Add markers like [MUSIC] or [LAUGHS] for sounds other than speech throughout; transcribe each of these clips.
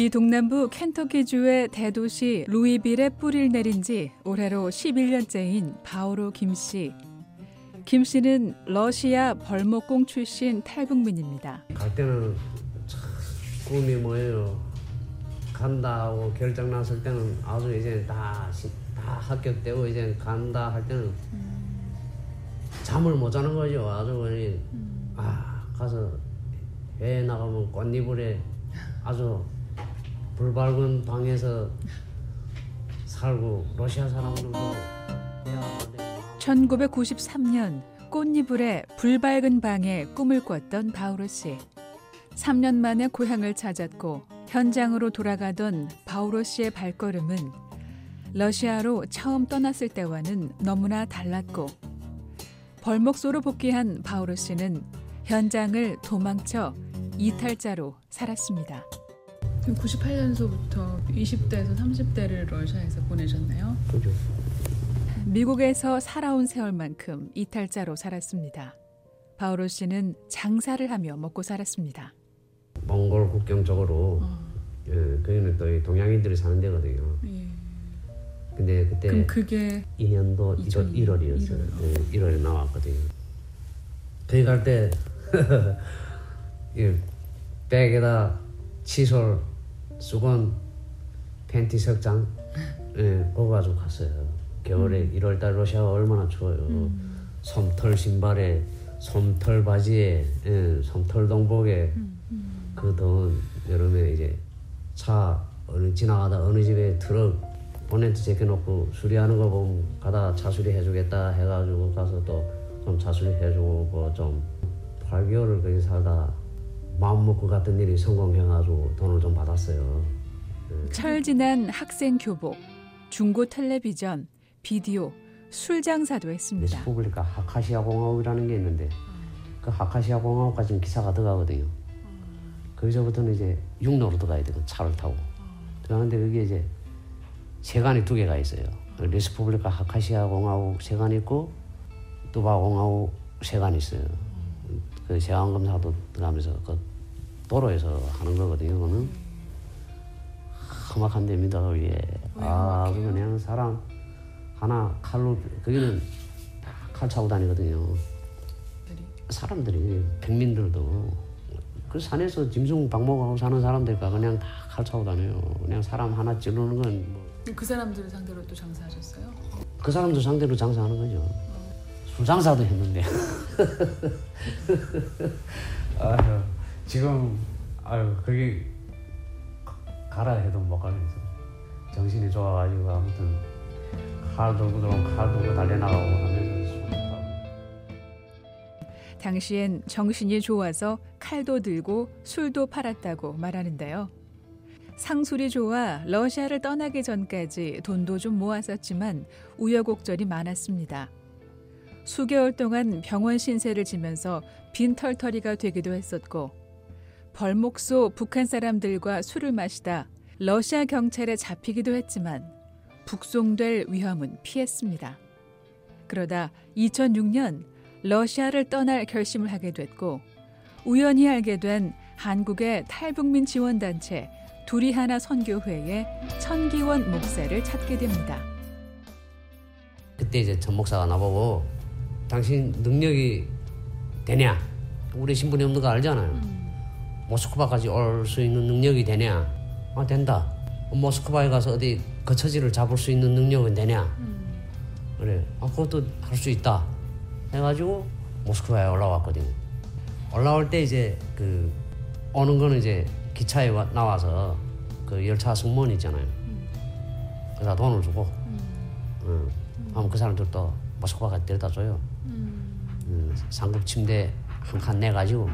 미 동남부 켄터키주의 대도시 루이빌에 뿌리를 내린 지 올해로 11년째인 바오로 김 씨. 김 씨는 러시아 벌목공 출신 탈북민입니다. 갈 때는 참 꿈이 뭐예요. 간다 하고 결정 났을 때는 아주 이제 다, 시- 다 합격되고 이제 간다 할 때는 잠을 못 자는 거죠. 아주 그냥 아 가서 해외 나가면 꽃잎을에 아주 불 밝은 방에서 살고 러시아 대화하는데 1993년 꽃이불에 불밝은 방에 꿈을 꿨던 바오로 씨. 3년 만에 고향을 찾았고 현장으로 돌아가던 바오로 씨의 발걸음은 러시아로 처음 떠났을 때와는 너무나 달랐고 벌목소로 복귀한 바오로 씨는 현장을 도망쳐 이탈자로 살았습니다. 98년서부터 20대에서 30대를 러시아에서 보내셨나요? 그죠. 미국에서 살아온 세월만큼 이탈자로 살았습니다. 바오로 씨는 장사를 하며 먹고 살았습니다. 몽골 국경 쪽으로 예, 거기는 또이 동양인들이 사는 데거든요. 예. 근데 그때 그럼 그게 2년도 1월, 2002 1월이었어요. 예, 일 1월에 나왔거든요. 거기 갈 때, 이 [LAUGHS] 백에다 칫솔, 수건, 팬티 석장, 예, 그거 가지고 갔어요. 겨울에 1월달 러시아가 얼마나 추워요. 솜털 신발에, 솜털 바지에, 예, 솜털 동복에, 그 더운 여름에 이제 차 어느 지나가다 어느 집에 트럭 본네트 제껴놓고 수리하는 거 보면 가다 차 수리 해주겠다 해가지고 가서 또 좀 차 수리 해주고 좀 8개월을 거기 살다 마음 먹고 갔던 일이 성공해가지고 돈을 좀 받았어요. 철 지난 학생 교복, 중고 텔레비전, 비디오, 술 장사도 했습니다. 레스포블리카 하카시아 공화국이라는 게 있는데 그 하카시아 공화국까지는 기차가 들어가거든요. 거기서부터는 이제 육로로 들어가야 되고 차를 타고 들어가는데 그게 이제 세관이 두 개가 있어요. 레스포블리카 하카시아 공화국 세관 있고 뚜바 공화국 세관이 있어요. 그 세관 검사도 들어가면서 그 도로에서 하는 거거든요. 그거는 험악한 데입니다. 거기에 아 그냥 사람 하나 칼로 거기는 다 칼 차고 다니거든요. 사람들이 백민들도 그 산에서 짐승 방목하고 사는 사람들과 그냥 다 칼 차고 다녀요. 그냥 사람 하나 찌르는 건 뭐 그 사람들을 상대로 또 장사하셨어요? 그 사람들 상대로 장사하는 거죠. 술 장사도 했는데. [LAUGHS] 아유, 지금 아유 거기 가라 해도 못 가겠어. 정신이 좋아가지고 아무튼 칼 들고 들어오면 칼 들고 달려나가고 하면서. 당시엔 정신이 좋아서 칼도 들고 술도 팔았다고 말하는데요. 상술이 좋아 러시아를 떠나기 전까지 돈도 좀 모았었지만 우여곡절이 많았습니다. 수개월 동안 병원 신세를 지면서 빈털터리가 되기도 했었고 벌목소 북한 사람들과 술을 마시다 러시아 경찰에 잡히기도 했지만 북송될 위험은 피했습니다. 그러다 2006년 러시아를 떠날 결심을 하게 됐고 우연히 알게 된 한국의 탈북민 지원단체 둘이 하나 선교회의 천기원 목사를 찾게 됩니다. 그때 이제 전 목사가 나보고 당신 능력이 되냐? 우리 신분이 없는 거 알잖아요. 모스크바까지 올 수 있는 능력이 되냐? 아 된다. 모스크바에 가서 어디 거처지를 잡을 수 있는 능력은 되냐? 그래. 아 그것도 할 수 있다. 해가지고 모스크바에 올라왔거든요. 올라올 때 이제 그 오는 거는 이제 기차에 와- 나와서 그 열차 승무원 있잖아요. 그래서 돈을 주고 응. 하면 그 사람들도 모스크바까지 데려다 줘요. 음, 상급 침대 한 칸 내 가지고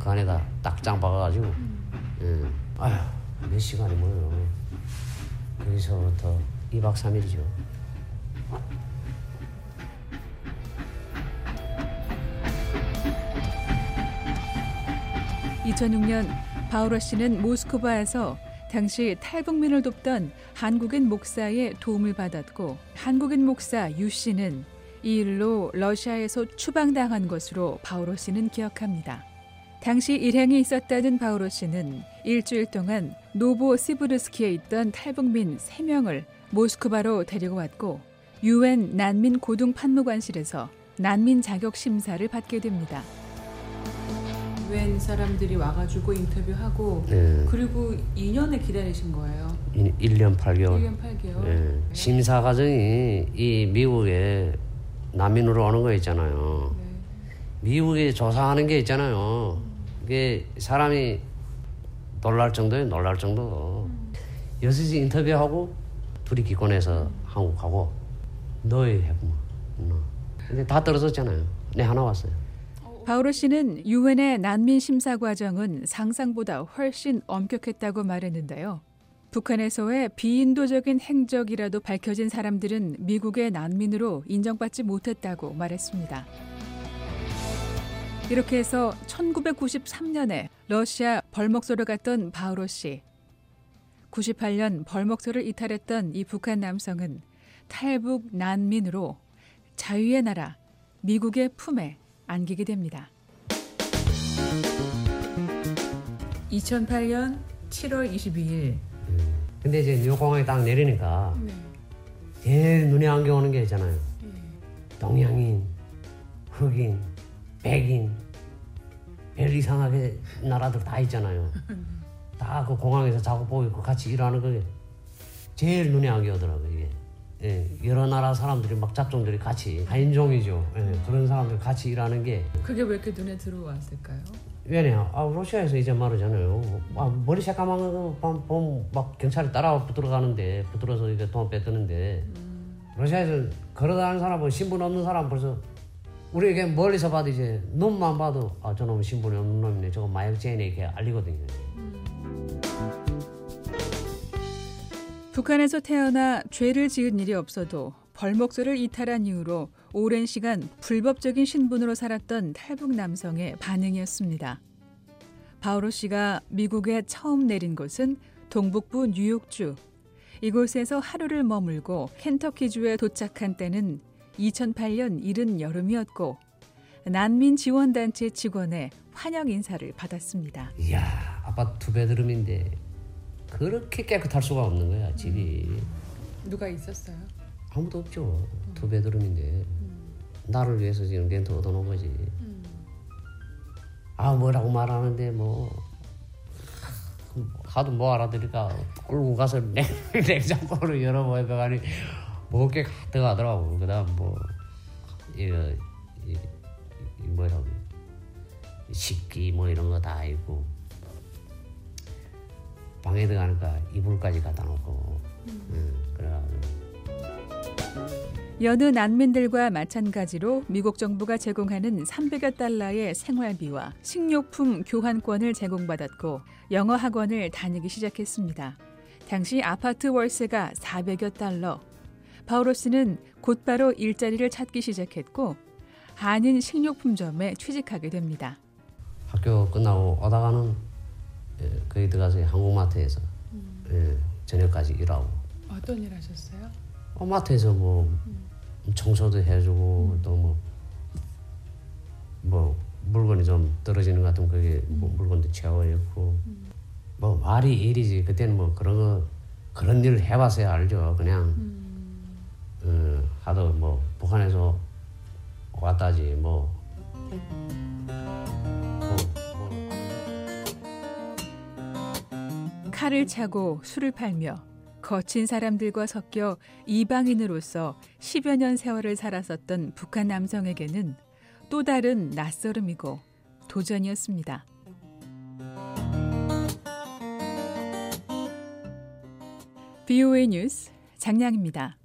그 안에다 딱장 박아가지고 음, 아휴 몇 시간이 뭐요 거기서부터 2박 3일이죠. 2006년 바우러 씨는 모스크바에서 당시 탈북민을 돕던 한국인 목사의 도움을 받았고 한국인 목사 유 씨는 이 일로 러시아에서 추방당한 것으로 바우러 씨는 기억합니다. 당시 일행이 있었다는 바우로 씨는 일주일 동안 노보시브르스키에 있던 탈북민 3명을 모스크바로 데리고 왔고 유엔 난민 고등 판무관실에서 난민 자격 심사를 받게 됩니다. 유엔 사람들이 와가지고 인터뷰하고 예. 그리고 2년을 기다리신 거예요. 1 년 8개월. 1년 8개월. 예. 심사 과정이 이 미국에 난민으로 오는 거 있잖아요. 네. 미국에 조사하는 게 있잖아요. 이게 사람이 놀랄 정도에 놀랄 정도. 여섯이 인터뷰하고 둘이 기권해서 한국 가고 너희 해보면 너. 근데 다 떨어졌잖아요. 내 하나 왔어요. 바우로 씨는 유엔의 난민 심사 과정은 상상보다 훨씬 엄격했다고 말했는데요. 북한에서의 비인도적인 행적이라도 밝혀진 사람들은 미국의 난민으로 인정받지 못했다고 말했습니다. 이렇게 해서 1993년에 러시아 벌목소를 갔던 바우로 씨. 98년 벌목소를 이탈했던 이 북한 남성은 탈북 난민으로 자유의 나라 미국의 품에 안기게 됩니다. 2008년 7월 22일. 근데 이제 뉴공항에 딱 내리니까 네. 제일 눈에 안겨오는 게 있잖아요. 동양인, 흑인, 백인, 별 이상하게 나라들 다 있잖아요. 다 그 공항에서 작업복 입고 같이 일하는 그게 제일 눈에 안겨오더라고요, 이게. 예, 여러 나라 사람들이 막 잡종들이 같이 다인종이죠. 예, 그런 사람들 같이 일하는 게 그게 왜 이렇게 눈에 들어왔을까요? 왜냐? 아, 러시아에서 이제 말하잖아요. 아, 머리 새까만 거 보면 막 경찰이 따라 붙들어 가는데 붙들어서 이게 돈 뺏드는데 러시아에서 걸어다니는 사람은 신분 없는 사람 벌써 우리에게 멀리서 봐도 이제 눈만 봐도 아 저놈은 신분이 없는 놈이네 저거 마약죄네 이렇게 알리거든요. 북한에서 태어나 죄를 지은 일이 없어도 벌목소를 이탈한 이후로 오랜 시간 불법적인 신분으로 살았던 탈북 남성의 반응이었습니다. 바오로 씨가 미국에 처음 내린 곳은 동북부 뉴욕주. 이곳에서 하루를 머물고 켄터키주에 도착한 때는 2008년 이른 여름이었고 난민 지원단체 직원의 환영 인사를 받았습니다. 이야 아파트 두 베드룸인데 그렇게 깨끗할 수가 없는 거야 집이. 누가 있었어요? 아무도 없죠. 두 베드룸인데 나를 위해서 지금 렌트 얻어놓은 거지. 아 뭐라고 말하는데 뭐 하도 뭐 알아들으니까. 끌고 가서 냉- [LAUGHS] 냉장고를 열어보니까 아니 먹을 게 가득 하더라고. 그다음 뭐 이거 이, 이 뭐라고 식기 뭐 이런 거 다 있고. 방에 들어가니까 이불까지 갖다 놓고. 응, 그래가지고. 여느 난민들과 마찬가지로 미국 정부가 제공하는 300여 달러의 생활비와 식료품 교환권을 제공받았고 영어 학원을 다니기 시작했습니다. 당시 아파트 월세가 400여 달러. 바우로 씨는 곧바로 일자리를 찾기 시작했고 한인 식료품점에 취직하게 됩니다. 학교 끝나고 오다가는 예, 거기 들어가서 한국마트에서 예, 저녁까지 일하고. 어떤 일 하셨어요? 어, 마트에서 뭐 청소도 해주고 또뭐 뭐 물건이 좀 떨어지는 것 같으면 그게 뭐 물건도 채워놓고. 뭐 말이 일이지. 그때는 뭐 그런 거 그런 일을 해봤어야 알죠. 그냥 어, 하도 뭐 북한에서 왔다지 뭐, 뭐, 뭐 칼을 차고 술을 팔며 거친 사람들과 섞여 이방인으로서 10여 년 세월을 살았었던 북한 남성에게는 또 다른 낯설음이고 도전이었습니다. BOA 뉴스 장량입니다.